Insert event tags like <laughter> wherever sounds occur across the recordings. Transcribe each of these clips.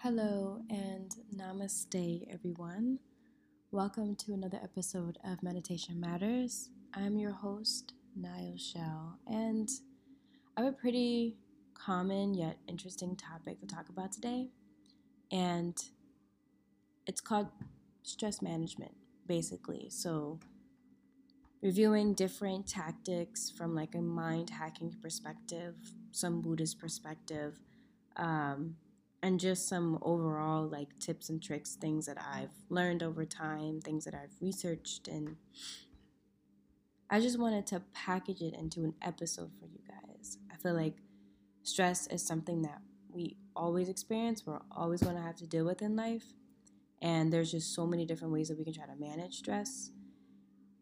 Hello and namaste, everyone. Welcome to another episode of Meditation Matters. I'm your host, Niall Shell, and I have a pretty common yet interesting topic to talk about today, and it's called stress management, basically. So, reviewing different tactics from like a mind hacking perspective, some Buddhist perspective. Um, and just some overall like tips and tricks, things that I've learned over time, things that I've researched, and I just wanted to package it into an episode for you guys. I feel like stress is something that we always experience, we're always going to have to deal with in life, and there's just so many different ways that we can try to manage stress.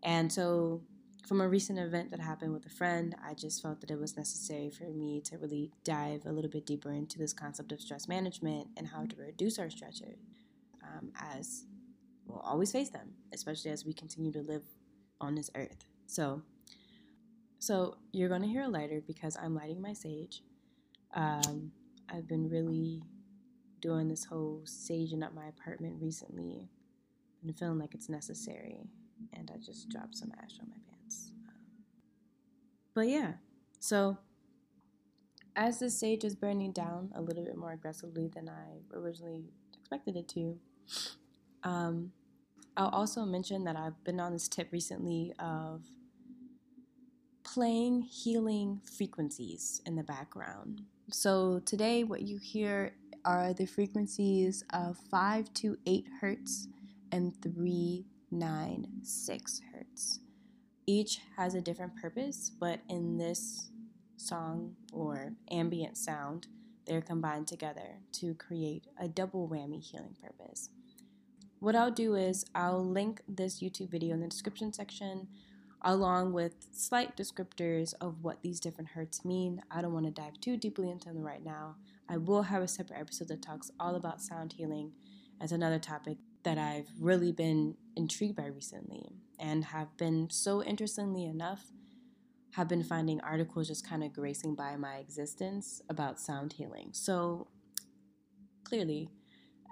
And so from a recent event that happened with a friend, I just felt that it was necessary for me to really dive a little bit deeper into this concept of stress management and how to reduce our stressors um, as we'll always face them, especially as we continue to live on this earth. So, so you're going to hear a lighter because I'm lighting my sage. Um, I've been really doing this whole saging up my apartment recently. Been feeling like it's necessary, and I just dropped some ash on my pants. But yeah, so as the sage is burning down a little bit more aggressively than I originally expected it to, um, I'll also mention that I've been on this tip recently of playing healing frequencies in the background. So today, what you hear are the frequencies of 5 to 8 hertz and 3, 9, 6 hertz each has a different purpose, but in this song or ambient sound, they're combined together to create a double whammy healing purpose. What I'll do is I'll link this YouTube video in the description section along with slight descriptors of what these different hertz mean. I don't want to dive too deeply into them right now. I will have a separate episode that talks all about sound healing as another topic that I've really been intrigued by recently and have been so interestingly enough have been finding articles just kind of gracing by my existence about sound healing. So clearly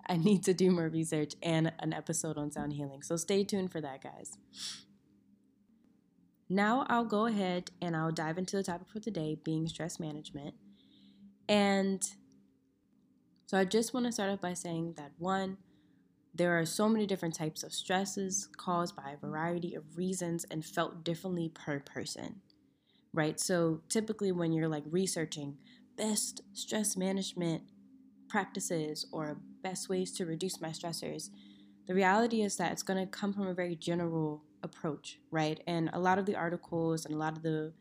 I need to do more research and an episode on sound healing. So stay tuned for that, guys. Now I'll go ahead and I'll dive into the topic for today being stress management. And so I just want to start off by saying that one, there are so many different types of stresses caused by a variety of reasons and felt differently per person, right? So typically, when you're like researching best stress management practices or best ways to reduce my stressors, the reality is that it's going to come from a very general approach, right? And a lot of the articles and a lot of the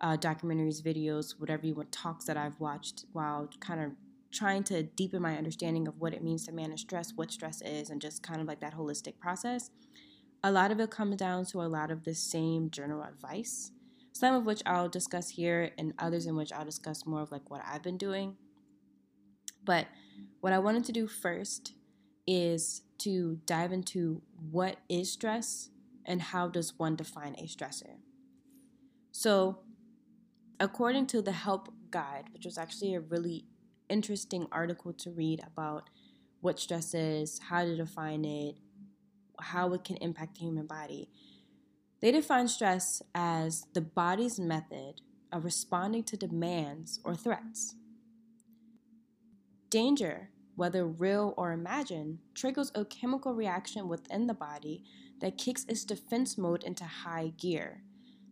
uh, documentaries, videos, whatever you want, talks that I've watched while kind of trying to deepen my understanding of what it means to manage stress, what stress is, and just kind of like that holistic process. A lot of it comes down to a lot of the same general advice, some of which I'll discuss here, and others in which I'll discuss more of like what I've been doing. But what I wanted to do first is to dive into what is stress and how does one define a stressor. So, according to the Help Guide, which was actually a really interesting article to read about what stress is, how to define it, how it can impact the human body. They define stress as the body's method of responding to demands or threats. Danger, whether real or imagined, triggers a chemical reaction within the body that kicks its defense mode into high gear.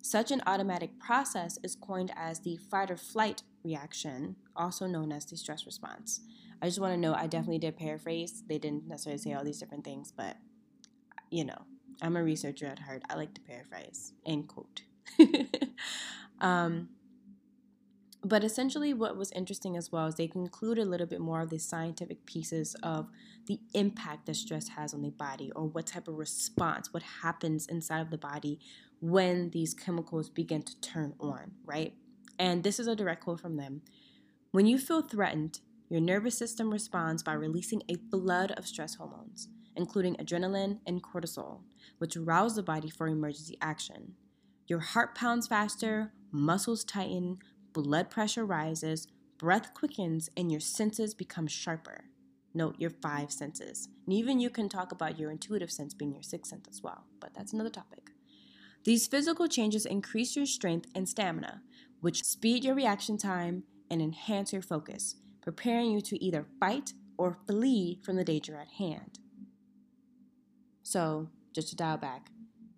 Such an automatic process is coined as the fight or flight reaction, also known as the stress response. I just want to know I definitely did paraphrase. They didn't necessarily say all these different things, but you know, I'm a researcher at heart. I like to paraphrase and quote. <laughs> um, but essentially, what was interesting as well is they conclude a little bit more of the scientific pieces of the impact that stress has on the body or what type of response, what happens inside of the body when these chemicals begin to turn on, right? And this is a direct quote from them. When you feel threatened, your nervous system responds by releasing a flood of stress hormones, including adrenaline and cortisol, which rouse the body for emergency action. Your heart pounds faster, muscles tighten, blood pressure rises, breath quickens, and your senses become sharper. Note your five senses. And even you can talk about your intuitive sense being your sixth sense as well, but that's another topic. These physical changes increase your strength and stamina, which speed your reaction time and enhance your focus, preparing you to either fight or flee from the danger at hand. So, just to dial back,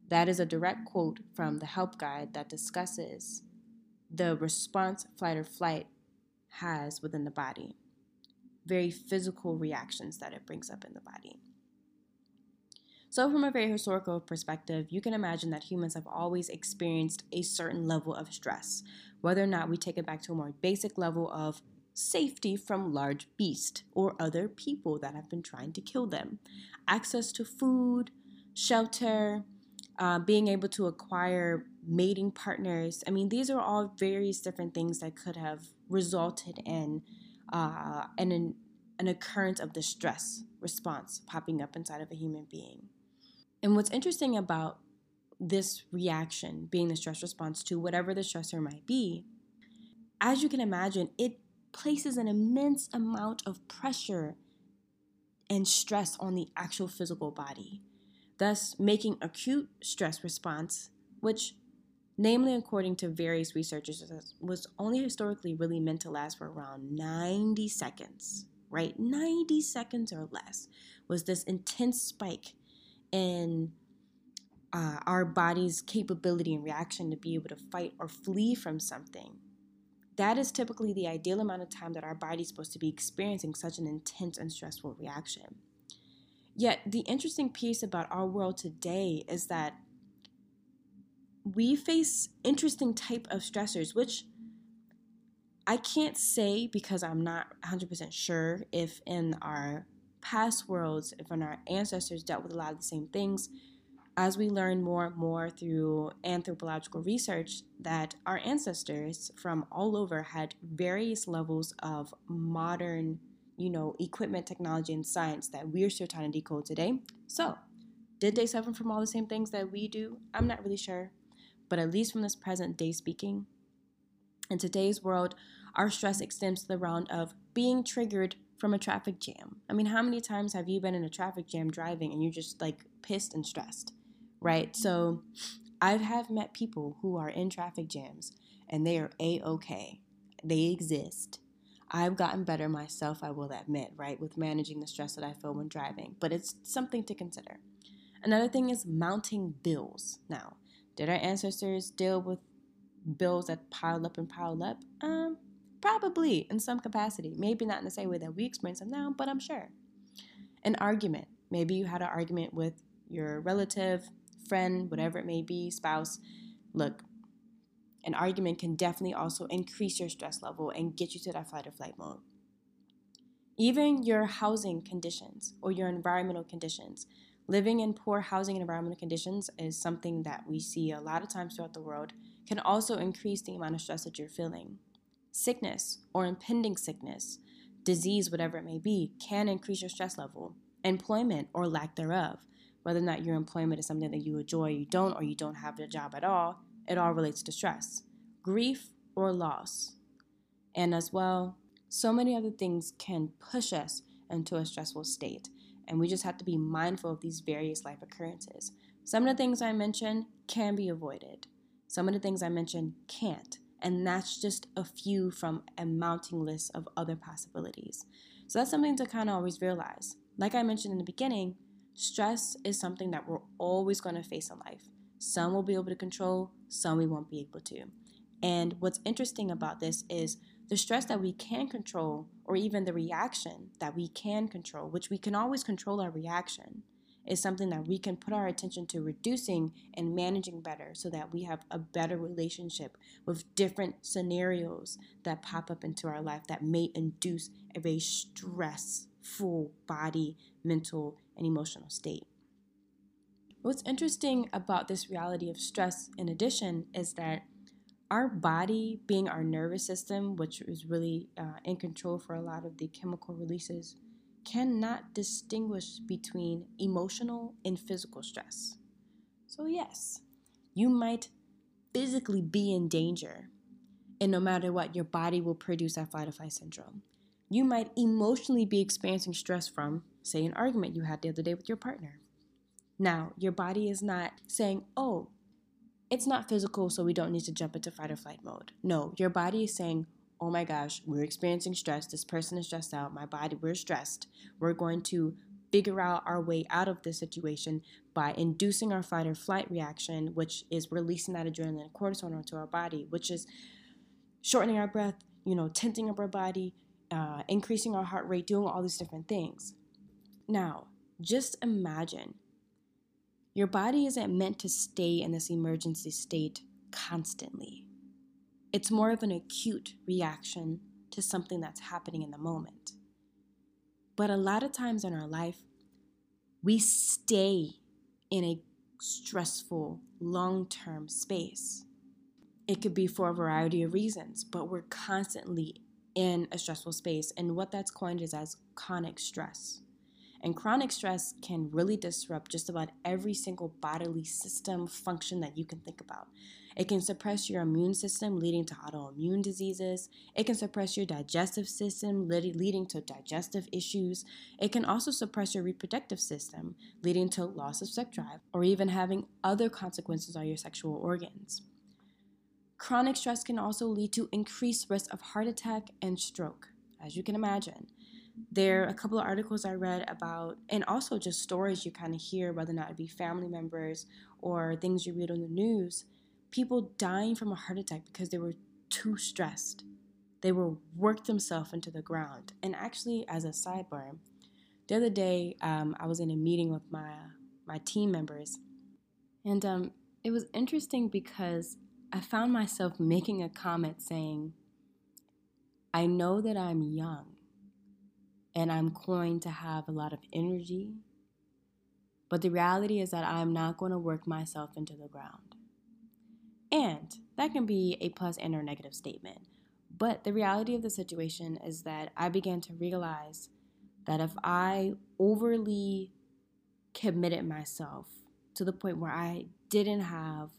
that is a direct quote from the help guide that discusses the response flight or flight has within the body, very physical reactions that it brings up in the body. So, from a very historical perspective, you can imagine that humans have always experienced a certain level of stress, whether or not we take it back to a more basic level of safety from large beasts or other people that have been trying to kill them, access to food, shelter, uh, being able to acquire mating partners. I mean, these are all various different things that could have resulted in uh, an, an occurrence of the stress response popping up inside of a human being. And what's interesting about this reaction being the stress response to whatever the stressor might be, as you can imagine, it places an immense amount of pressure and stress on the actual physical body, thus making acute stress response, which, namely according to various researchers, was only historically really meant to last for around 90 seconds, right? 90 seconds or less was this intense spike in uh, our body's capability and reaction to be able to fight or flee from something. That is typically the ideal amount of time that our body is supposed to be experiencing such an intense and stressful reaction. Yet, the interesting piece about our world today is that we face interesting type of stressors, which I can't say because I'm not 100% sure if in our past worlds, if our ancestors dealt with a lot of the same things, as we learn more and more through anthropological research, that our ancestors from all over had various levels of modern, you know, equipment, technology, and science that we're still trying to decode today. So, did they suffer from all the same things that we do? I'm not really sure. But at least from this present day speaking, in today's world, our stress extends to the round of being triggered from a traffic jam. I mean, how many times have you been in a traffic jam driving and you're just like pissed and stressed, right? So I have met people who are in traffic jams and they are a okay. They exist. I've gotten better myself, I will admit, right, with managing the stress that I feel when driving, but it's something to consider. Another thing is mounting bills. Now, did our ancestors deal with bills that piled up and piled up? Um, Probably in some capacity. Maybe not in the same way that we experience them now, but I'm sure. An argument. Maybe you had an argument with your relative, friend, whatever it may be, spouse. Look, an argument can definitely also increase your stress level and get you to that fight or flight mode. Even your housing conditions or your environmental conditions. Living in poor housing and environmental conditions is something that we see a lot of times throughout the world, can also increase the amount of stress that you're feeling. Sickness or impending sickness, disease, whatever it may be, can increase your stress level. Employment or lack thereof, whether or not your employment is something that you enjoy, you don't, or you don't have a job at all, it all relates to stress. Grief or loss. And as well, so many other things can push us into a stressful state. And we just have to be mindful of these various life occurrences. Some of the things I mentioned can be avoided, some of the things I mentioned can't. And that's just a few from a mounting list of other possibilities. So that's something to kind of always realize. Like I mentioned in the beginning, stress is something that we're always going to face in life. Some will be able to control, some we won't be able to. And what's interesting about this is the stress that we can control, or even the reaction that we can control, which we can always control our reaction is something that we can put our attention to reducing and managing better so that we have a better relationship with different scenarios that pop up into our life that may induce a very stressful body, mental, and emotional state. What's interesting about this reality of stress, in addition, is that our body, being our nervous system, which is really uh, in control for a lot of the chemical releases cannot distinguish between emotional and physical stress. So, yes, you might physically be in danger, and no matter what, your body will produce that fight or flight syndrome. you might emotionally be experiencing stress from, say, an argument you had the other day with your partner. Now, your body is not saying, oh, it's not physical, so we don't need to jump into fight or flight mode. No, your body is saying, oh my gosh, we're experiencing stress. This person is stressed out. My body, we're stressed. We're going to figure out our way out of this situation by inducing our fight or flight reaction, which is releasing that adrenaline and cortisol into our body, which is shortening our breath, you know, tensing up our body, uh, increasing our heart rate, doing all these different things. Now, just imagine your body isn't meant to stay in this emergency state constantly. It's more of an acute reaction to something that's happening in the moment. But a lot of times in our life, we stay in a stressful, long term space. It could be for a variety of reasons, but we're constantly in a stressful space. And what that's coined is as chronic stress. And chronic stress can really disrupt just about every single bodily system function that you can think about. It can suppress your immune system, leading to autoimmune diseases. It can suppress your digestive system, leading to digestive issues. It can also suppress your reproductive system, leading to loss of sex drive, or even having other consequences on your sexual organs. Chronic stress can also lead to increased risk of heart attack and stroke, as you can imagine. There are a couple of articles I read about, and also just stories you kind of hear, whether or not it be family members or things you read on the news, people dying from a heart attack because they were too stressed. They were worked themselves into the ground. And actually, as a sidebar, the other day um, I was in a meeting with my my team members, and um, it was interesting because I found myself making a comment saying, "I know that I'm young, and I'm going to have a lot of energy. But the reality is that I'm not going to work myself into the ground. And that can be a plus and or negative statement. But the reality of the situation is that I began to realize that if I overly committed myself to the point where I didn't have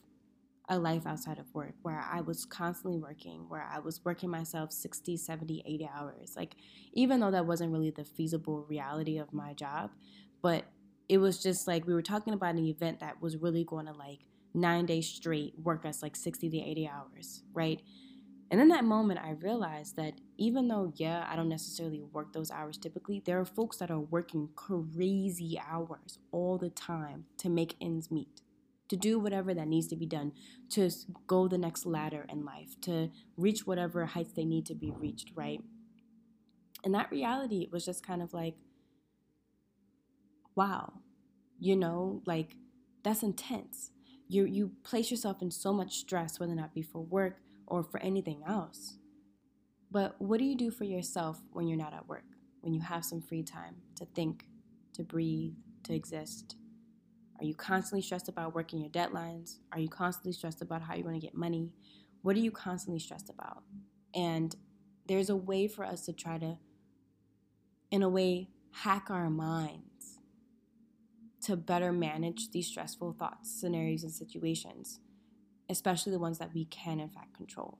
a life outside of work where I was constantly working, where I was working myself 60, 70, 80 hours. Like, even though that wasn't really the feasible reality of my job, but it was just like we were talking about an event that was really going to like nine days straight work us like 60 to 80 hours, right? And in that moment, I realized that even though, yeah, I don't necessarily work those hours typically, there are folks that are working crazy hours all the time to make ends meet to do whatever that needs to be done to go the next ladder in life, to reach whatever heights they need to be reached, right? And that reality was just kind of like, wow, you know, like that's intense. You you place yourself in so much stress, whether not be for work or for anything else. But what do you do for yourself when you're not at work? When you have some free time to think, to breathe, to exist? Are you constantly stressed about working your deadlines? Are you constantly stressed about how you're going to get money? What are you constantly stressed about? And there's a way for us to try to, in a way, hack our minds to better manage these stressful thoughts, scenarios, and situations, especially the ones that we can, in fact, control.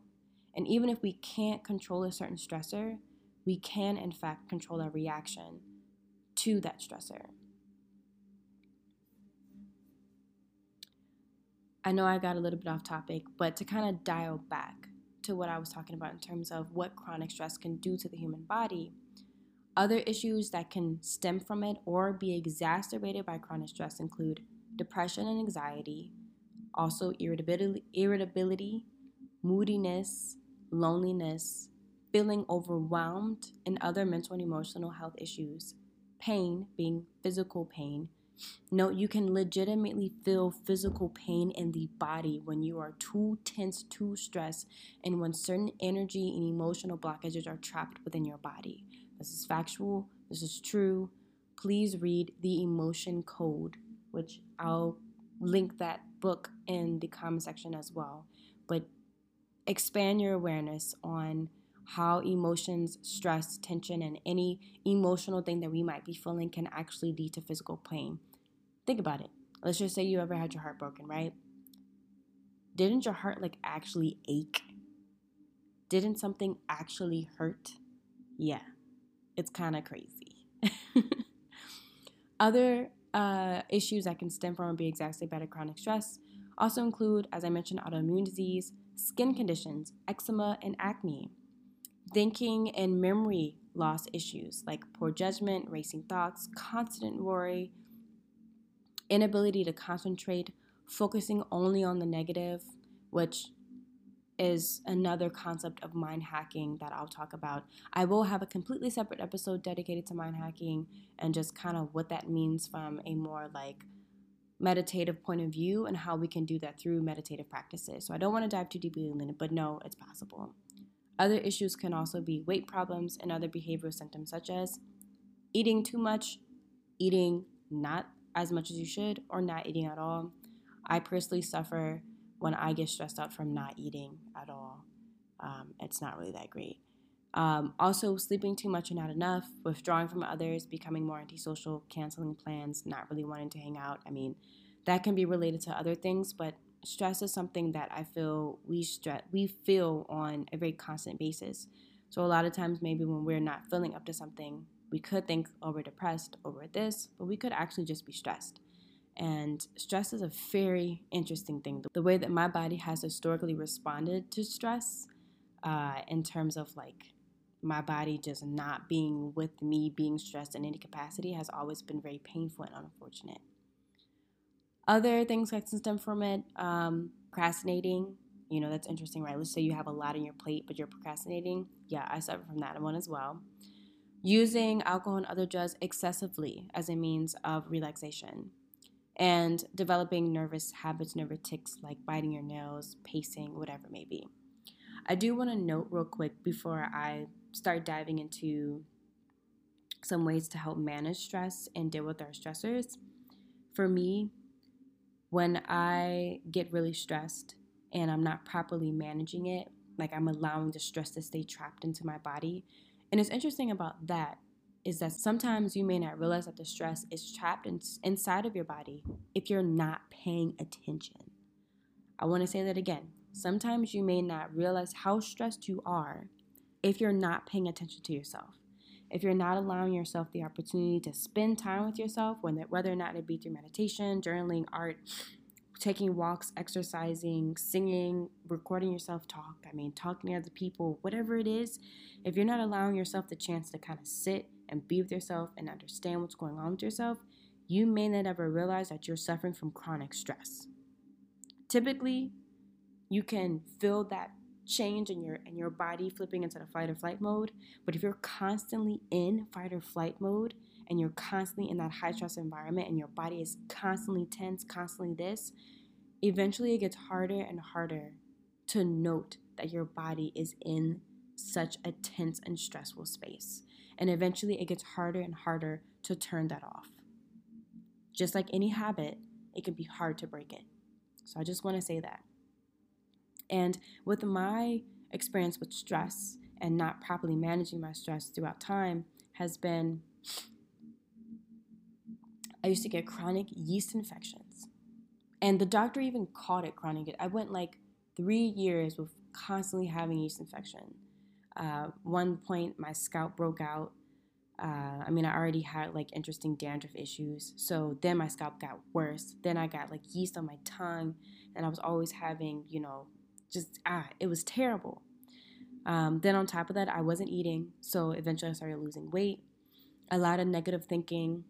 And even if we can't control a certain stressor, we can, in fact, control our reaction to that stressor. I know I got a little bit off topic, but to kind of dial back to what I was talking about in terms of what chronic stress can do to the human body, other issues that can stem from it or be exacerbated by chronic stress include depression and anxiety, also irritability, irritability moodiness, loneliness, feeling overwhelmed, and other mental and emotional health issues, pain being physical pain no, you can legitimately feel physical pain in the body when you are too tense, too stressed, and when certain energy and emotional blockages are trapped within your body. This is factual, this is true. Please read The Emotion Code, which I'll link that book in the comment section as well. But expand your awareness on how emotions, stress, tension, and any emotional thing that we might be feeling can actually lead to physical pain. Think about it. Let's just say you ever had your heart broken, right? Didn't your heart like actually ache? Didn't something actually hurt? Yeah. it's kind of crazy. <laughs> Other uh, issues that can stem from or be exacerbated by chronic stress also include, as I mentioned, autoimmune disease, skin conditions, eczema, and acne, thinking and memory loss issues like poor judgment, racing thoughts, constant worry, inability to concentrate, focusing only on the negative, which is another concept of mind hacking that I'll talk about. I will have a completely separate episode dedicated to mind hacking and just kind of what that means from a more like meditative point of view and how we can do that through meditative practices. So I don't want to dive too deeply in it, but no, it's possible. Other issues can also be weight problems and other behavioral symptoms such as eating too much, eating not as much as you should, or not eating at all. I personally suffer when I get stressed out from not eating at all. Um, it's not really that great. Um, also, sleeping too much or not enough, withdrawing from others, becoming more antisocial, canceling plans, not really wanting to hang out. I mean, that can be related to other things, but stress is something that I feel we stress we feel on a very constant basis. So a lot of times, maybe when we're not feeling up to something, we could think, oh, we're depressed over this, but we could actually just be stressed. And stress is a very interesting thing. The way that my body has historically responded to stress, uh, in terms of like my body just not being with me being stressed in any capacity has always been very painful and unfortunate. Other things that can stem from it, um, procrastinating. You know, that's interesting, right? Let's say you have a lot on your plate, but you're procrastinating. Yeah, I suffer from that one as well. Using alcohol and other drugs excessively as a means of relaxation. And developing nervous habits, nervous tics like biting your nails, pacing, whatever it may be. I do want to note real quick before I start diving into some ways to help manage stress and deal with our stressors. For me, when I get really stressed and I'm not properly managing it, like I'm allowing the stress to stay trapped into my body. And it's interesting about that is that sometimes you may not realize that the stress is trapped in, inside of your body if you're not paying attention. I want to say that again. Sometimes you may not realize how stressed you are if you're not paying attention to yourself. If you're not allowing yourself the opportunity to spend time with yourself, whether or not it be through meditation, journaling, art, taking walks, exercising, singing, recording yourself talk, I mean, talking to other people, whatever it is, if you're not allowing yourself the chance to kind of sit and be with yourself and understand what's going on with yourself, you may not ever realize that you're suffering from chronic stress. Typically, you can feel that change in your in your body flipping into the fight or flight mode. But if you're constantly in fight or flight mode and you're constantly in that high stress environment and your body is constantly tense, constantly this, eventually it gets harder and harder to note that your body is in such a tense and stressful space. And eventually it gets harder and harder to turn that off. Just like any habit, it can be hard to break it. So I just want to say that. And with my experience with stress and not properly managing my stress throughout time has been I used to get chronic yeast infections. And the doctor even called it chronic. I went like three years with constantly having yeast infection. Uh, one point, my scalp broke out. Uh, I mean, I already had like interesting dandruff issues. So then my scalp got worse. Then I got like yeast on my tongue. And I was always having, you know, just ah, it was terrible. Um, then on top of that, I wasn't eating, so eventually I started losing weight. A lot of negative thinking,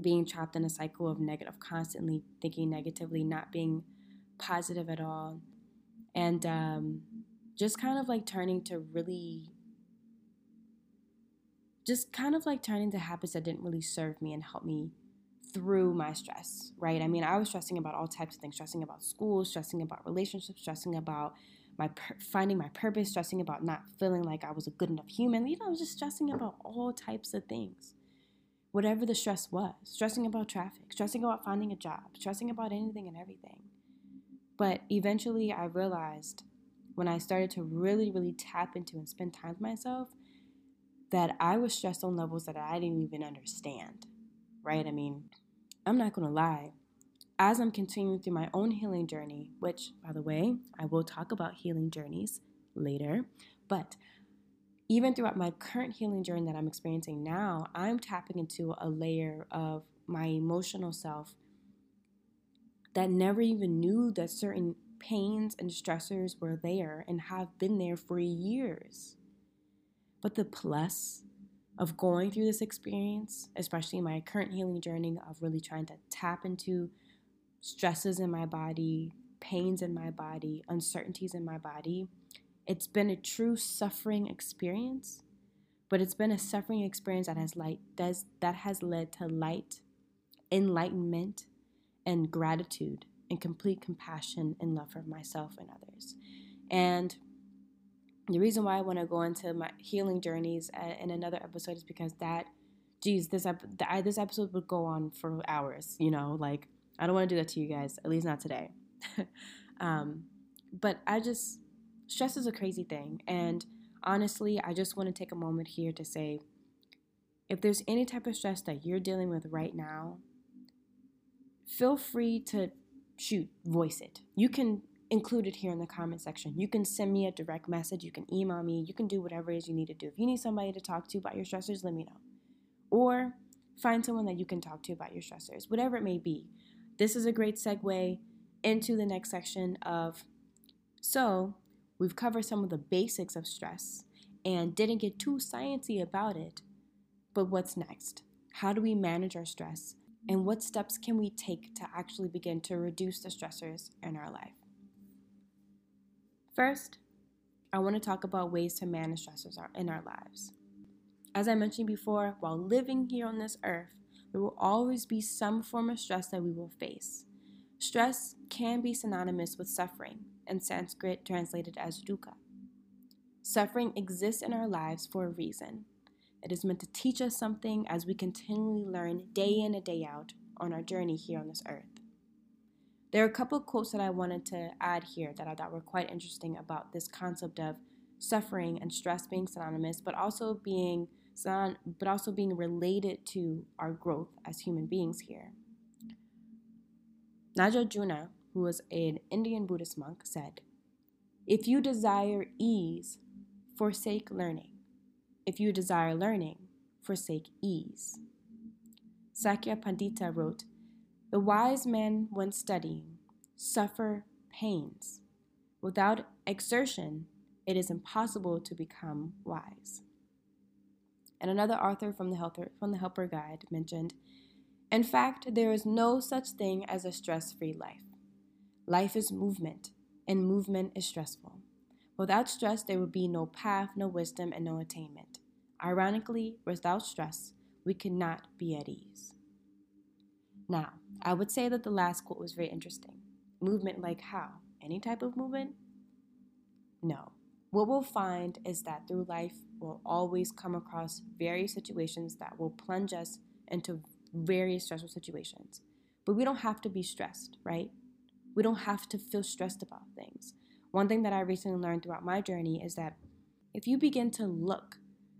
being trapped in a cycle of negative, constantly thinking negatively, not being positive at all, and um, just kind of like turning to really, just kind of like turning to habits that didn't really serve me and help me through my stress, right? I mean, I was stressing about all types of things, stressing about school, stressing about relationships, stressing about my finding my purpose, stressing about not feeling like I was a good enough human. You know, I was just stressing about all types of things. Whatever the stress was, stressing about traffic, stressing about finding a job, stressing about anything and everything. But eventually I realized when I started to really, really tap into and spend time with myself that I was stressed on levels that I didn't even understand right? I mean, I'm not to lie. As I'm continuing through my own healing journey, which, by the way, I will talk about healing journeys later, but even throughout my current healing journey that I'm experiencing now, I'm tapping into a layer of my emotional self that never even knew that certain pains and stressors were there and have been there for years. But the plus of going through this experience, especially my current healing journey of really trying to tap into stresses in my body, pains in my body, uncertainties in my body, it's been a true suffering experience, but it's been a suffering experience that has light does that has led to light, enlightenment, and gratitude and complete compassion and love for myself and others. And the reason why I want to go into my healing journeys in another episode is because that, geez, this ep- this episode would go on for hours. You know, like I don't want to do that to you guys, at least not today. <laughs> um, but I just stress is a crazy thing. And honestly, I just want to take a moment here to say if there's any type of stress that you're dealing with right now, feel free to shoot, voice it. You can include it here in the comment section. You can send me a direct message, you can email me, you can do whatever it is you need to do. If you need somebody to talk to about your stressors, let me know. Or find someone that you can talk to about your stressors, whatever it may be. This is a great segue into the next section of so We've covered some of the basics of stress and didn't get too sciencey about it. But what's next? How do we manage our stress? And what steps can we take to actually begin to reduce the stressors in our life? First, I want to talk about ways to manage stressors in our lives. As I mentioned before, while living here on this earth, there will always be some form of stress that we will face. Stress can be synonymous with suffering, in Sanskrit translated as dukkha. Suffering exists in our lives for a reason. It is meant to teach us something as we continually learn day in and day out on our journey here on this earth. There are a couple quotes that I wanted to add here that I thought were quite interesting about this concept of suffering and stress being synonymous, but also being but also being related to our growth as human beings here. Nagarjuna, who was an Indian Buddhist monk, said, If you desire ease, forsake learning. If you desire learning, forsake ease. Sakya Pandita wrote, The wise men, when studying, suffer pains. Without exertion, it is impossible to become wise. And another author from the Helper, from the Helper Guide mentioned, In fact, there is no such thing as a stress free life. Life is movement, and movement is stressful. Without stress, there would be no path, no wisdom, and no attainment. Ironically, without stress, we cannot be at ease. Now, I would say that the last quote was very interesting. Movement like how? Any type of movement? No. What we'll find is that through life, we'll always come across various situations that will plunge us into various stressful situations. But we don't have to be stressed, right? We don't have to feel stressed about things. One thing that I recently learned throughout my journey is that if you begin to look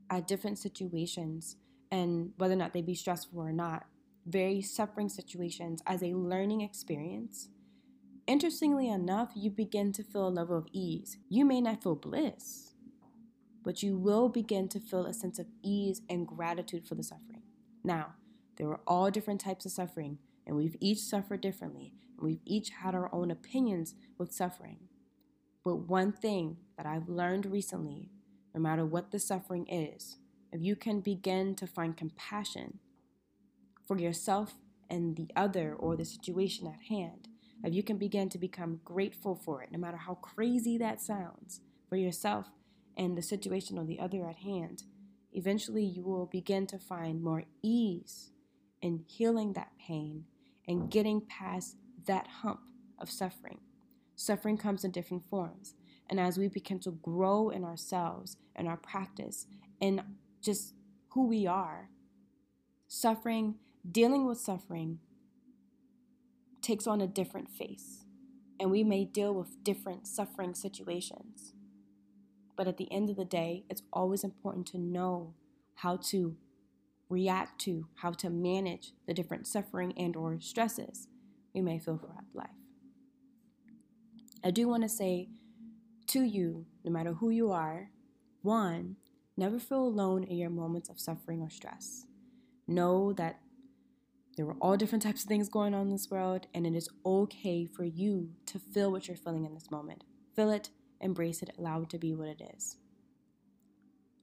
at different situations and whether or not they be stressful or not, very suffering situations as a learning experience, interestingly enough, you begin to feel a level of ease. You may not feel bliss, but you will begin to feel a sense of ease and gratitude for the suffering. Now, there are all different types of suffering, and we've each suffered differently. We've each had our own opinions with suffering. But one thing that I've learned recently, no matter what the suffering is, if you can begin to find compassion for yourself and the other or the situation at hand, if you can begin to become grateful for it, no matter how crazy that sounds, for yourself and the situation or the other at hand, eventually you will begin to find more ease in healing that pain and getting past that hump of suffering. Suffering comes in different forms. And as we begin to grow in ourselves and our practice and just who we are, suffering, dealing with suffering, takes on a different face. And we may deal with different suffering situations. But at the end of the day, it's always important to know how to react to, how to manage the different suffering and or stresses we may feel throughout life. I do want to say to you, no matter who you are, one, Never feel alone in your moments of suffering or stress. Know that there are all different types of things going on in this world, and it is okay for you to feel what you're feeling in this moment. Feel it, embrace it, allow it to be what it is.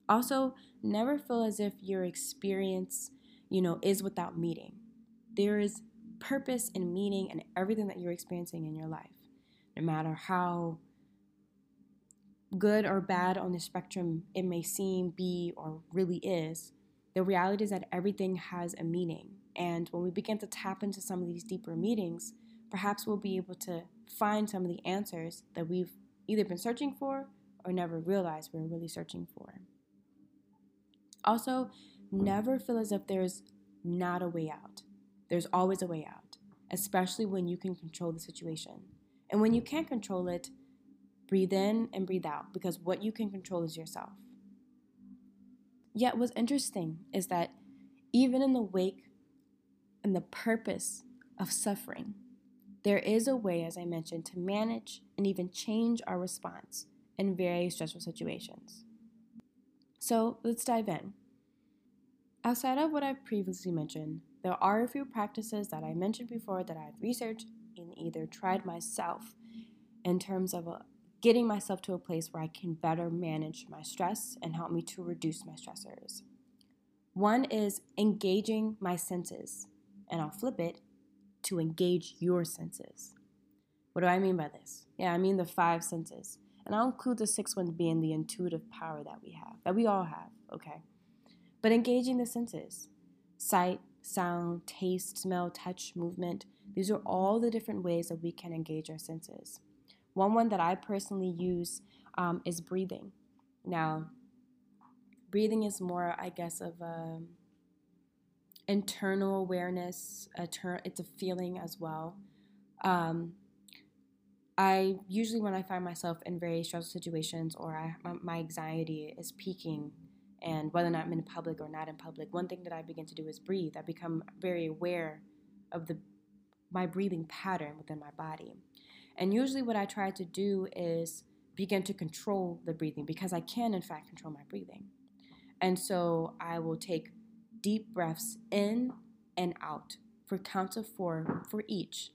Also, never feel as if your experience, you know, is without meaning. There is purpose and meaning and everything that you're experiencing in your life. No matter how good or bad on the spectrum it may seem, be, or really is, the reality is that everything has a meaning. And when we begin to tap into some of these deeper meanings, perhaps we'll be able to find some of the answers that we've either been searching for or never realized we we're really searching for. Also, never feel as if there's not a way out. There's always a way out, especially when you can control the situation. And when you can't control it, breathe in and breathe out because what you can control is yourself. Yet, what's interesting is that even in the wake and the purpose of suffering, there is a way, as I mentioned, to manage and even change our response in very stressful situations. So let's dive in. Outside of what I've previously mentioned, there are a few practices that I mentioned before that I've researched and either tried myself in terms of uh, getting myself to a place where I can better manage my stress and help me to reduce my stressors. One is engaging my senses, and I'll flip it to engage your senses. What do I mean by this? Yeah, I mean the five senses. And I'll include the sixth one being the intuitive power that we have, that we all have, okay? But engaging the senses sight, sound, taste, smell, touch, movement these are all the different ways that we can engage our senses. One one that I personally use um, is breathing. Now, breathing is more, I guess, of a internal awareness. A ter- it's a feeling as well. Um, I usually, when I find myself in very stressful situations or I, my, my anxiety is peaking, and whether or not I'm in public or not in public, one thing that I begin to do is breathe. I become very aware of the my breathing pattern within my body. And usually, what I try to do is begin to control the breathing because I can, in fact, control my breathing. And so I will take deep breaths in and out for counts of four for each.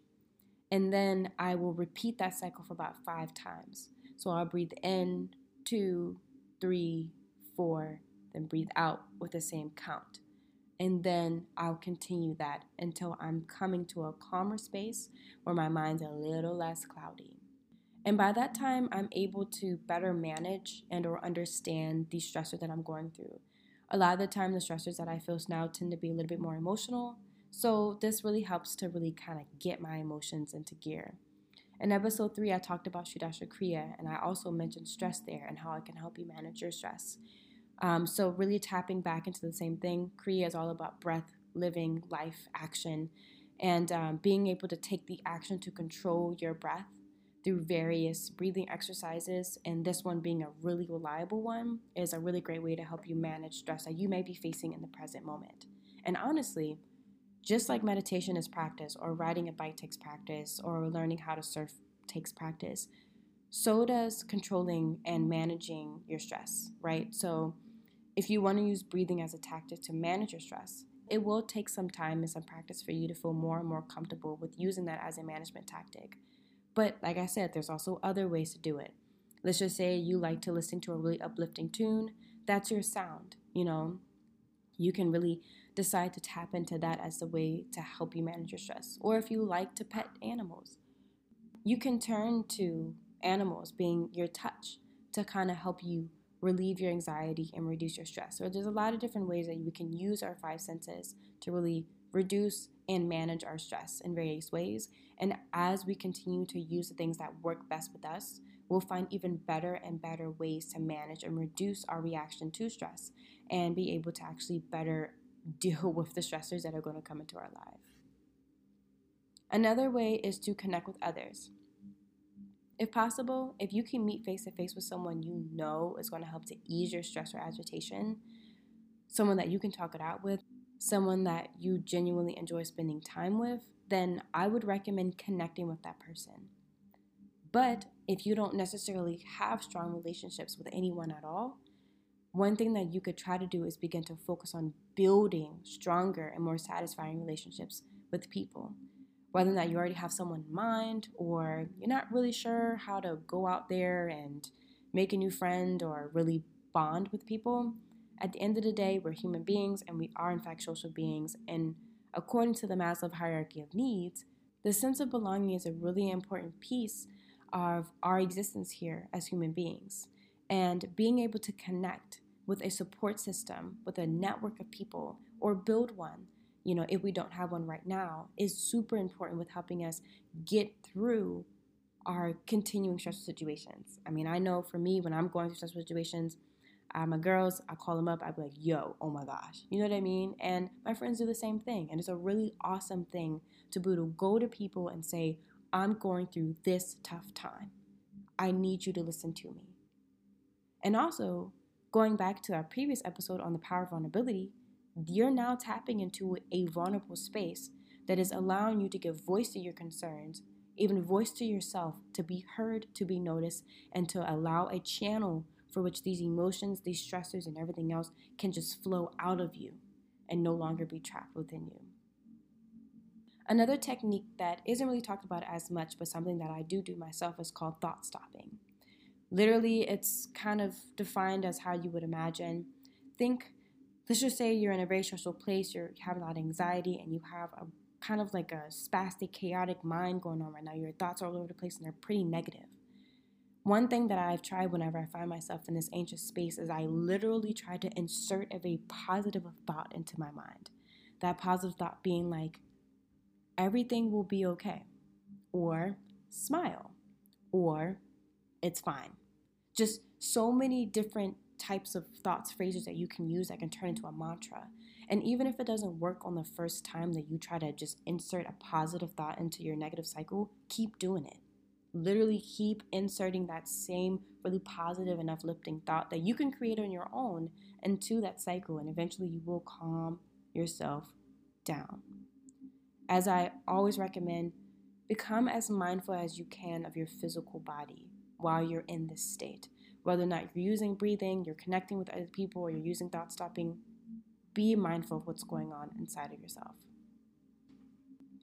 And then I will repeat that cycle for about five times. So I'll breathe in, two, three, four, then breathe out with the same count. And then I'll continue that until I'm coming to a calmer space where my mind's a little less cloudy. And by that time, I'm able to better manage and or understand the stressor that I'm going through. A lot of the time, the stressors that I feel now tend to be a little bit more emotional. So this really helps to really kind of get my emotions into gear. In episode three, I talked about Sudarshan Kriya, and I also mentioned stress there and how it can help you manage your stress. Um, so, really tapping back into the same thing. Kriya is all about breath, living, life, action, and um, being able to take the action to control your breath through various breathing exercises. And this one being a really reliable one is a really great way to help you manage stress that you may be facing in the present moment. And honestly, just like meditation is practice, or riding a bike takes practice, or learning how to surf takes practice, so does controlling and managing your stress, right? So, if you want to use breathing as a tactic to manage your stress, it will take some time and some practice for you to feel more and more comfortable with using that as a management tactic. But like I said, there's also other ways to do it. Let's just say you like to listen to a really uplifting tune, that's your sound, you know. You can really decide to tap into that as the way to help you manage your stress. Or if you like to pet animals, you can turn to animals being your touch to kind of help you relieve your anxiety and reduce your stress. So there's a lot of different ways that we can use our five senses to really reduce and manage our stress in various ways. And as we continue to use the things that work best with us, we'll find even better and better ways to manage and reduce our reaction to stress and be able to actually better <laughs> deal with the stressors that are going to come into our life. Another way is to connect with others. If possible, if you can meet face to face with someone you know is going to help to ease your stress or agitation, someone that you can talk it out with, someone that you genuinely enjoy spending time with, then I would recommend connecting with that person. But if you don't necessarily have strong relationships with anyone at all, one thing that you could try to do is begin to focus on building stronger and more satisfying relationships with people. Whether or not you already have someone in mind or you're not really sure how to go out there and make a new friend or really bond with people, at the end of the day, we're human beings and we are, in fact, social beings. And according to the Maslow hierarchy of needs, the sense of belonging is a really important piece of our existence here as human beings. And being able to connect with a support system, with a network of people, or build one, you know, if we don't have one right now, is super important with helping us get through our continuing stressful situations. I mean, I know for me, when I'm going through stressful situations, uh, my girls, I call them up, I'd be like, yo, oh my gosh. You know what I mean? And my friends do the same thing. And it's a really awesome thing to be to go to people and say, I'm going through this tough time. I need you to listen to me. And also, going back to our previous episode on the power of vulnerability, you're now tapping into a vulnerable space that is allowing you to give voice to your concerns, even voice to yourself, to be heard, to be noticed, and to allow a channel for which these emotions, these stressors, and everything else can just flow out of you and no longer be trapped within you. Another technique that isn't really talked about as much, but something that I do do myself, is called thought stopping. Literally, it's kind of defined as how you would imagine. Think, let's just say you're in a very stressful place, you're having a lot of anxiety, and you have a kind of like a spastic, chaotic mind going on right now. Your thoughts are all over the place and they're pretty negative. One thing that I've tried whenever I find myself in this anxious space is I literally try to insert a very positive thought into my mind. That positive thought being like, everything will be okay, or smile, or it's fine. Just so many different types of thoughts, phrases that you can use that can turn into a mantra. And even if it doesn't work on the first time that you try to just insert a positive thought into your negative cycle, keep doing it literally keep inserting that same really positive and uplifting thought that you can create on your own into that cycle, and eventually you will calm yourself down. As I always recommend, become as mindful as you can of your physical body while you're in this state. Whether or not you're using breathing, you're connecting with other people, or you're using thought stopping, be mindful of what's going on inside of yourself.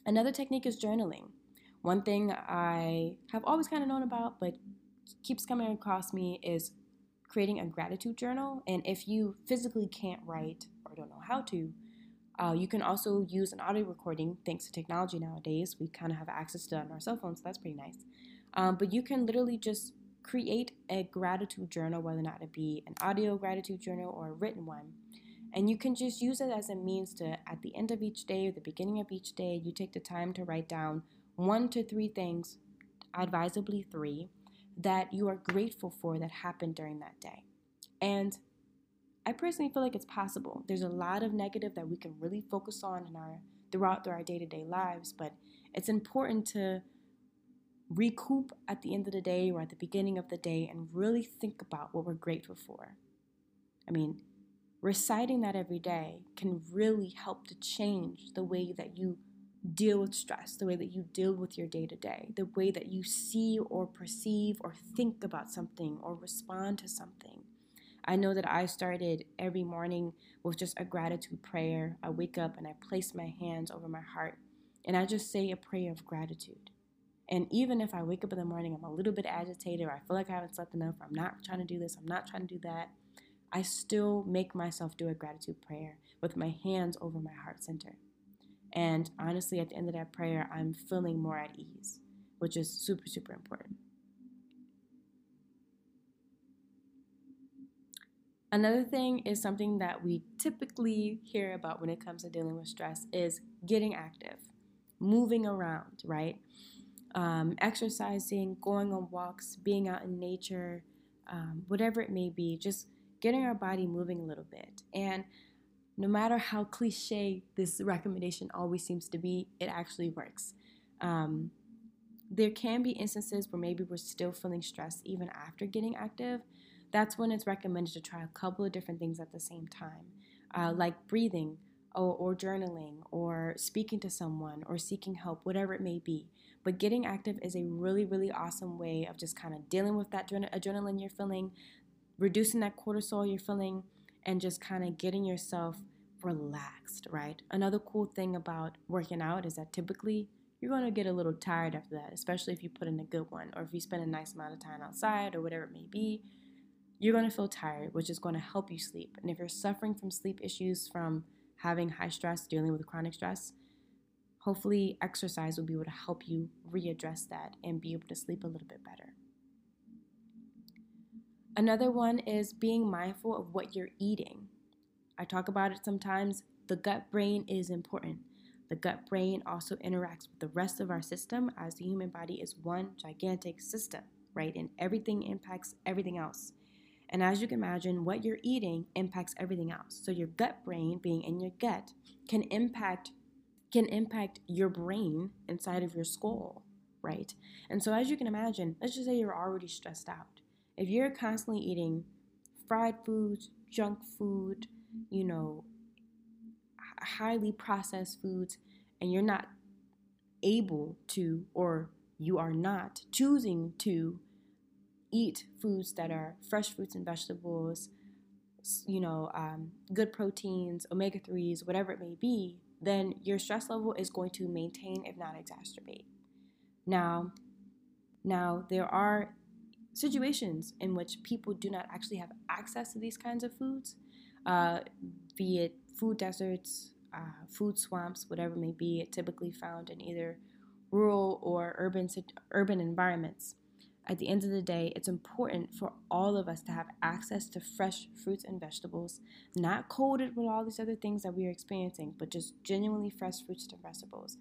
Another technique is journaling. One thing I have always kind of known about, but keeps coming across me is creating a gratitude journal. And if you physically can't write or don't know how to, uh, you can also use an audio recording. Thanks to technology nowadays, we kind of have access to that on our cell phones. So that's pretty nice. Um, but you can literally just create a gratitude journal, whether or not it be an audio gratitude journal or a written one. And you can just use it as a means to, at the end of each day or the beginning of each day, you take the time to write down one to three things, advisably three, that you are grateful for that happened during that day. And I personally feel like it's possible. There's a lot of negative that we can really focus on in our throughout our day-to-day lives, but it's important to recoup at the end of the day or at the beginning of the day and really think about what we're grateful for. I mean, reciting that every day can really help to change the way that you deal with stress, the way that you deal with your day to day, the way that you see or perceive or think about something or respond to something. I know that I started every morning with just a gratitude prayer. I wake up and I place my hands over my heart and I just say a prayer of gratitude. And even if I wake up in the morning, I'm a little bit agitated, or I feel like I haven't slept enough, or I'm not trying to do this, I'm not trying to do that, I still make myself do a gratitude prayer with my hands over my heart center. And honestly, at the end of that prayer, I'm feeling more at ease, which is super, super important. Another thing is something that we typically hear about when it comes to dealing with stress is getting active, moving around, right? Um, exercising, going on walks, being out in nature, um, whatever it may be, just getting our body moving a little bit. And no matter how cliche this <laughs> recommendation always seems to be, it actually works. Um, there can be instances where maybe we're still feeling stressed even after getting active. That's when it's recommended to try a couple of different things at the same time, uh, like breathing or, or journaling or speaking to someone or seeking help, whatever it may be. But getting active is a really, really awesome way of just kind of dealing with that adrenaline you're feeling, reducing that cortisol you're feeling and just kind of getting yourself relaxed, right? Another cool thing about working out is that typically you're going to get a little tired after that, especially if you put in a good one or if you spend a nice amount of time outside or whatever it may be. You're going to feel tired, which is going to help you sleep. And if you're suffering from sleep issues from having high stress, dealing with chronic stress, hopefully exercise will be able to help you readdress that and be able to sleep a little bit better. Another one is being mindful of what you're eating. I talk about it sometimes. The gut brain is important. The gut brain also interacts with the rest of our system as the human body is one gigantic system, right? And everything impacts everything else. And as you can imagine, what you're eating impacts everything else. So your gut brain being in your gut can impact can impact your brain inside of your skull, right? And so as you can imagine, let's just say you're already stressed out. If you're constantly eating fried foods, junk food, you know, highly processed foods and you're not able to or you are not choosing to eat foods that are fresh fruits and vegetables, you know, um, good proteins, omega 3s, whatever it may be, then your stress level is going to maintain, if not exacerbate. Now, now there are situations in which people do not actually have access to these kinds of foods, uh, be it food deserts, uh, food swamps, whatever may be, typically found in either rural or urban urban environments. At the end of the day, it's important for all of us to have access to fresh fruits and vegetables, not coated with all these other things that we are experiencing, but just genuinely fresh fruits and vegetables.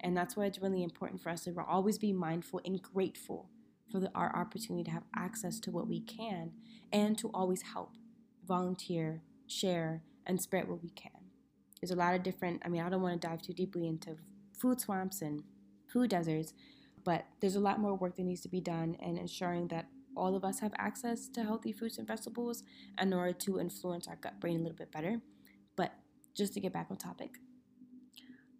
And that's why it's really important for us to always be mindful and grateful for the, our opportunity to have access to what we can and to always help, volunteer, share, and spread what we can. There's a lot of different, I mean, I don't want to dive too deeply into food swamps and food deserts, but there's a lot more work that needs to be done in ensuring that all of us have access to healthy fruits and vegetables in order to influence our gut brain a little bit better. But just to get back on topic,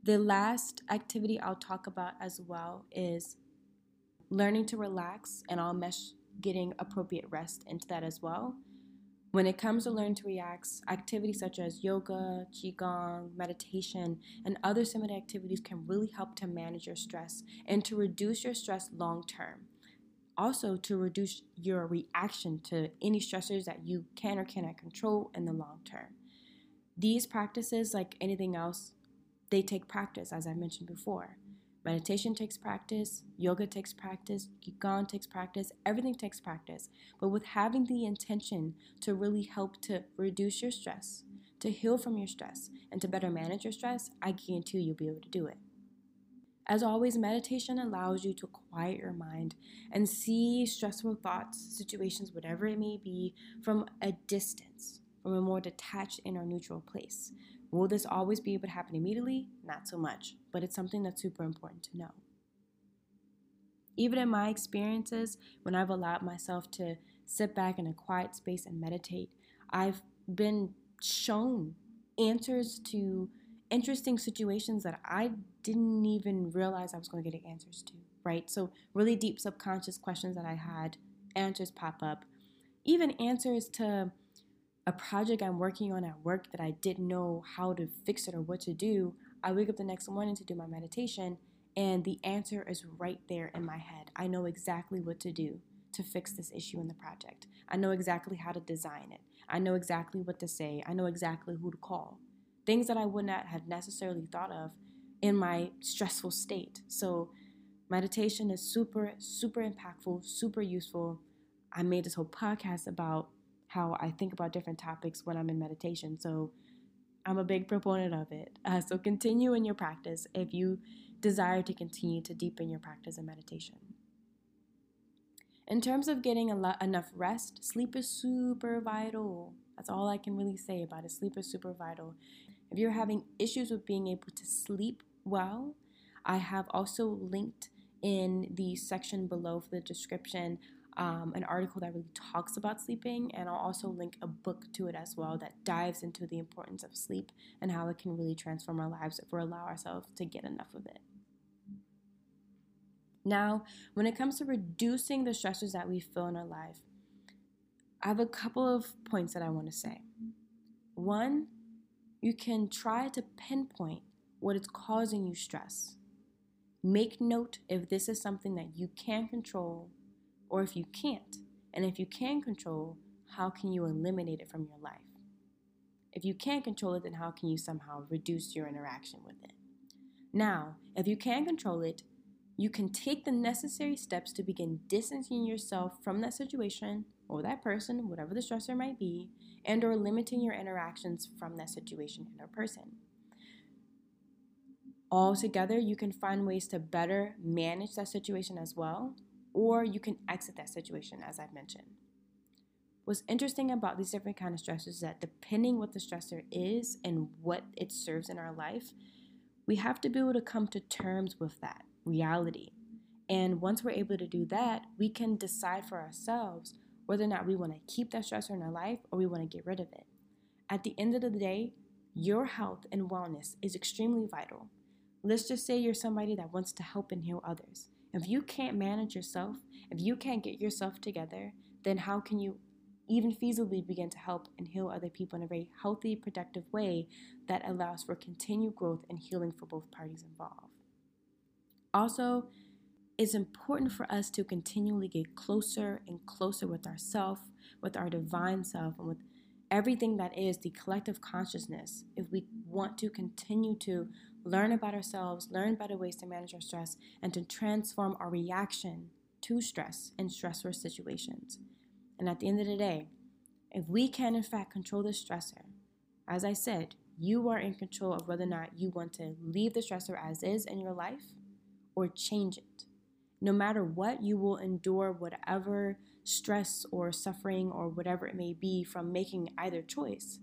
the last activity I'll talk about as well is learning to relax, and I'll mesh getting appropriate rest into that as well. When it comes to learn to react, activities such as yoga, qigong, meditation, and other similar activities can really help to manage your stress and to reduce your stress long term. Also, to reduce your reaction to any stressors that you can or cannot control in the long term. These practices, like anything else, they take practice, as I mentioned before. Meditation takes practice, yoga takes practice, Qigong takes practice, everything takes practice. But with having the intention to really help to reduce your stress, to heal from your stress, and to better manage your stress, I guarantee you'll be able to do it. As always, meditation allows you to quiet your mind and see stressful thoughts, situations, whatever it may be, from a distance, from a more detached and or neutral place. Will this always be able to happen immediately? Not so much, but it's something that's super important to know. Even in my experiences, when I've allowed myself to sit back in a quiet space and meditate, I've been shown answers to interesting situations that I didn't even realize I was going to get answers to, right? So, really deep subconscious questions that I had, answers pop up. Even answers to a project I'm working on at work that I didn't know how to fix it or what to do, I wake up the next morning to do my meditation and the answer is right there in my head. I know exactly what to do to fix this issue in the project. I know exactly how to design it. I know exactly what to say. I know exactly who to call. Things that I would not have necessarily thought of in my stressful state. So, meditation is super, super impactful, super useful. I made this whole podcast about how I think about different topics when I'm in meditation. So I'm a big proponent of it. Uh, so continue in your practice if you desire to continue to deepen your practice in meditation. In terms of getting lo- enough rest, sleep is super vital. That's all I can really say about it. Sleep is super vital. If you're having issues with being able to sleep well, I have also linked in the section below for the description um, an article that really talks about sleeping, and I'll also link a book to it as well that dives into the importance of sleep and how it can really transform our lives if we allow ourselves to get enough of it. Now, when it comes to reducing the stressors that we feel in our life, I have a couple of points that I want to say. One, you can try to pinpoint what is causing you stress. Make note if this is something that you can control or if you can't. And if you can control, how can you eliminate it from your life? If you can't control it, then how can you somehow reduce your interaction with it? Now, if you can control it, you can take the necessary steps to begin distancing yourself from that situation or that person, whatever the stressor might be, and or limiting your interactions from that situation and or person. Altogether, you can find ways to better manage that situation as well, or you can exit that situation as I've mentioned. What's interesting about these different kind of stressors is that depending what the stressor is and what it serves in our life, we have to be able to come to terms with that reality. And once we're able to do that, we can decide for ourselves whether or not we want to keep that stressor in our life or we want to get rid of it. At the end of the day, your health and wellness is extremely vital. Let's just say you're somebody that wants to help and heal others. If you can't manage yourself, if you can't get yourself together, then how can you even feasibly begin to help and heal other people in a very healthy, productive way that allows for continued growth and healing for both parties involved? Also, it's important for us to continually get closer and closer with ourself, with our divine self, and with everything that is the collective consciousness. If we want to continue to learn about ourselves, learn better ways to manage our stress, and to transform our reaction to stress in stressful situations. And at the end of the day, if we can in fact control the stressor, as I said, you are in control of whether or not you want to leave the stressor as is in your life or change it. No matter what, you will endure whatever stress or suffering or whatever it may be from making either choice.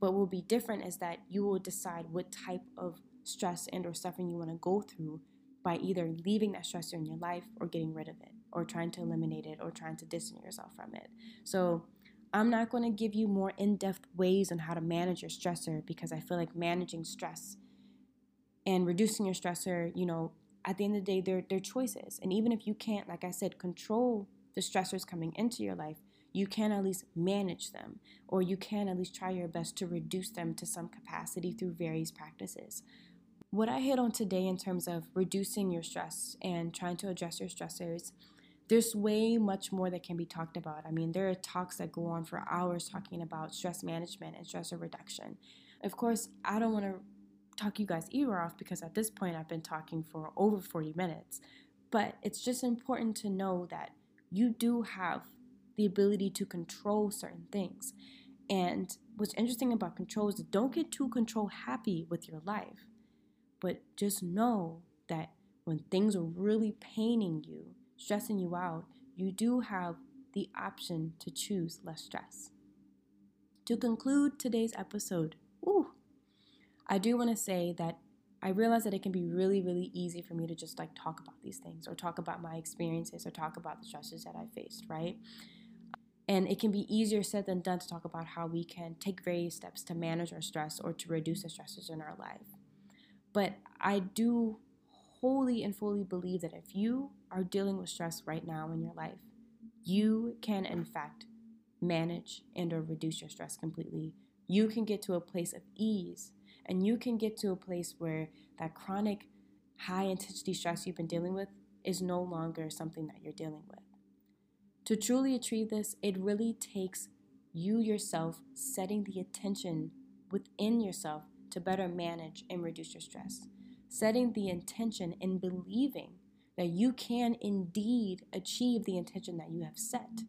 But what will be different is that you will decide what type of stress and or suffering you want to go through by either leaving that stressor in your life or getting rid of it or trying to eliminate it or trying to distance yourself from it. So I'm not going to give you more in-depth ways on how to manage your stressor because I feel like managing stress and reducing your stressor, you know, at the end of the day, they're, they're choices. And even if you can't, like I said, control the stressors coming into your life, you can at least manage them, or you can at least try your best to reduce them to some capacity through various practices. What I hit on today in terms of reducing your stress and trying to address your stressors, there's way much more that can be talked about. I mean, there are talks that go on for hours talking about stress management and stressor reduction. Of course, I don't want to talk you guys ear off because at this point I've been talking for over 40 minutes. But it's just important to know that you do have the ability to control certain things. And what's interesting about control is don't get too control happy with your life, but just know that when things are really paining you, stressing you out, you do have the option to choose less stress. To conclude today's episode, ooh, I do want to say that I realize that it can be really, really easy for me to just like talk about these things or talk about my experiences or talk about the stresses that I faced, right? And it can be easier said than done to talk about how we can take various steps to manage our stress or to reduce the stresses in our life. But I do wholly and fully believe that if you are dealing with stress right now in your life, you can in fact manage and or reduce your stress completely. You can get to a place of ease and you can get to a place where that chronic high intensity stress you've been dealing with is no longer something that you're dealing with. To truly achieve this, it really takes you yourself setting the attention within yourself to better manage and reduce your stress. Setting the intention and believing that you can indeed achieve the intention that you have set.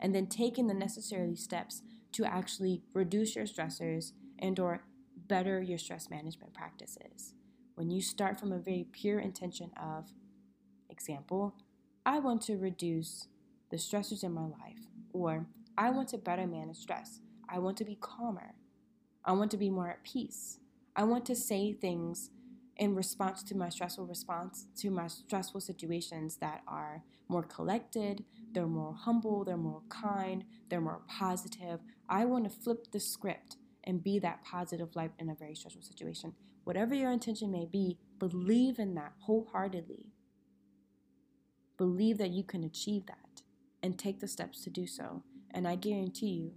And then taking the necessary steps to actually reduce your stressors and or better your stress management practices. When you start from a very pure intention of, example, I want to reduce the stressors in my life, or I want to better manage stress. I want to be calmer. I want to be more at peace. I want to say things in response to my stressful response to my stressful situations that are more collected, they're more humble, they're more kind, they're more positive. I want to flip the script and be that positive light in a very stressful situation. Whatever your intention may be, believe in that wholeheartedly. Believe that you can achieve that and take the steps to do so. And I guarantee you,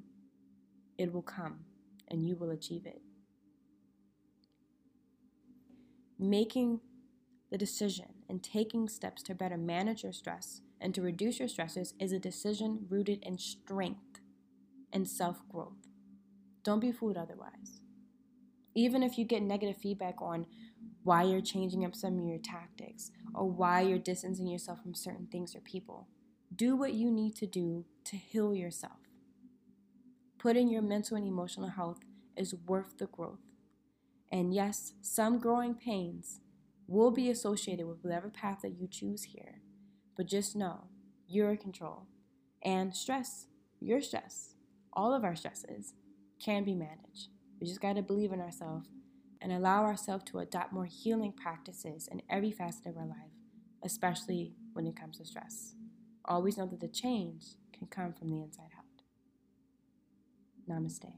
it will come and you will achieve it. Making the decision and taking steps to better manage your stress and to reduce your stresses is a decision rooted in strength and self growth. Don't be fooled otherwise. Even if you get negative feedback on why you're changing up some of your tactics or why you're distancing yourself from certain things or people, do what you need to do to heal yourself. Putting your mental and emotional health is worth the growth. And yes, some growing pains will be associated with whatever path that you choose here. But just know you're in control. And stress, your stress, all of our stresses can be managed. We just got to believe in ourselves and allow ourselves to adopt more healing practices in every facet of our life, especially when it comes to stress. Always know that the change can come from the inside out. Namaste.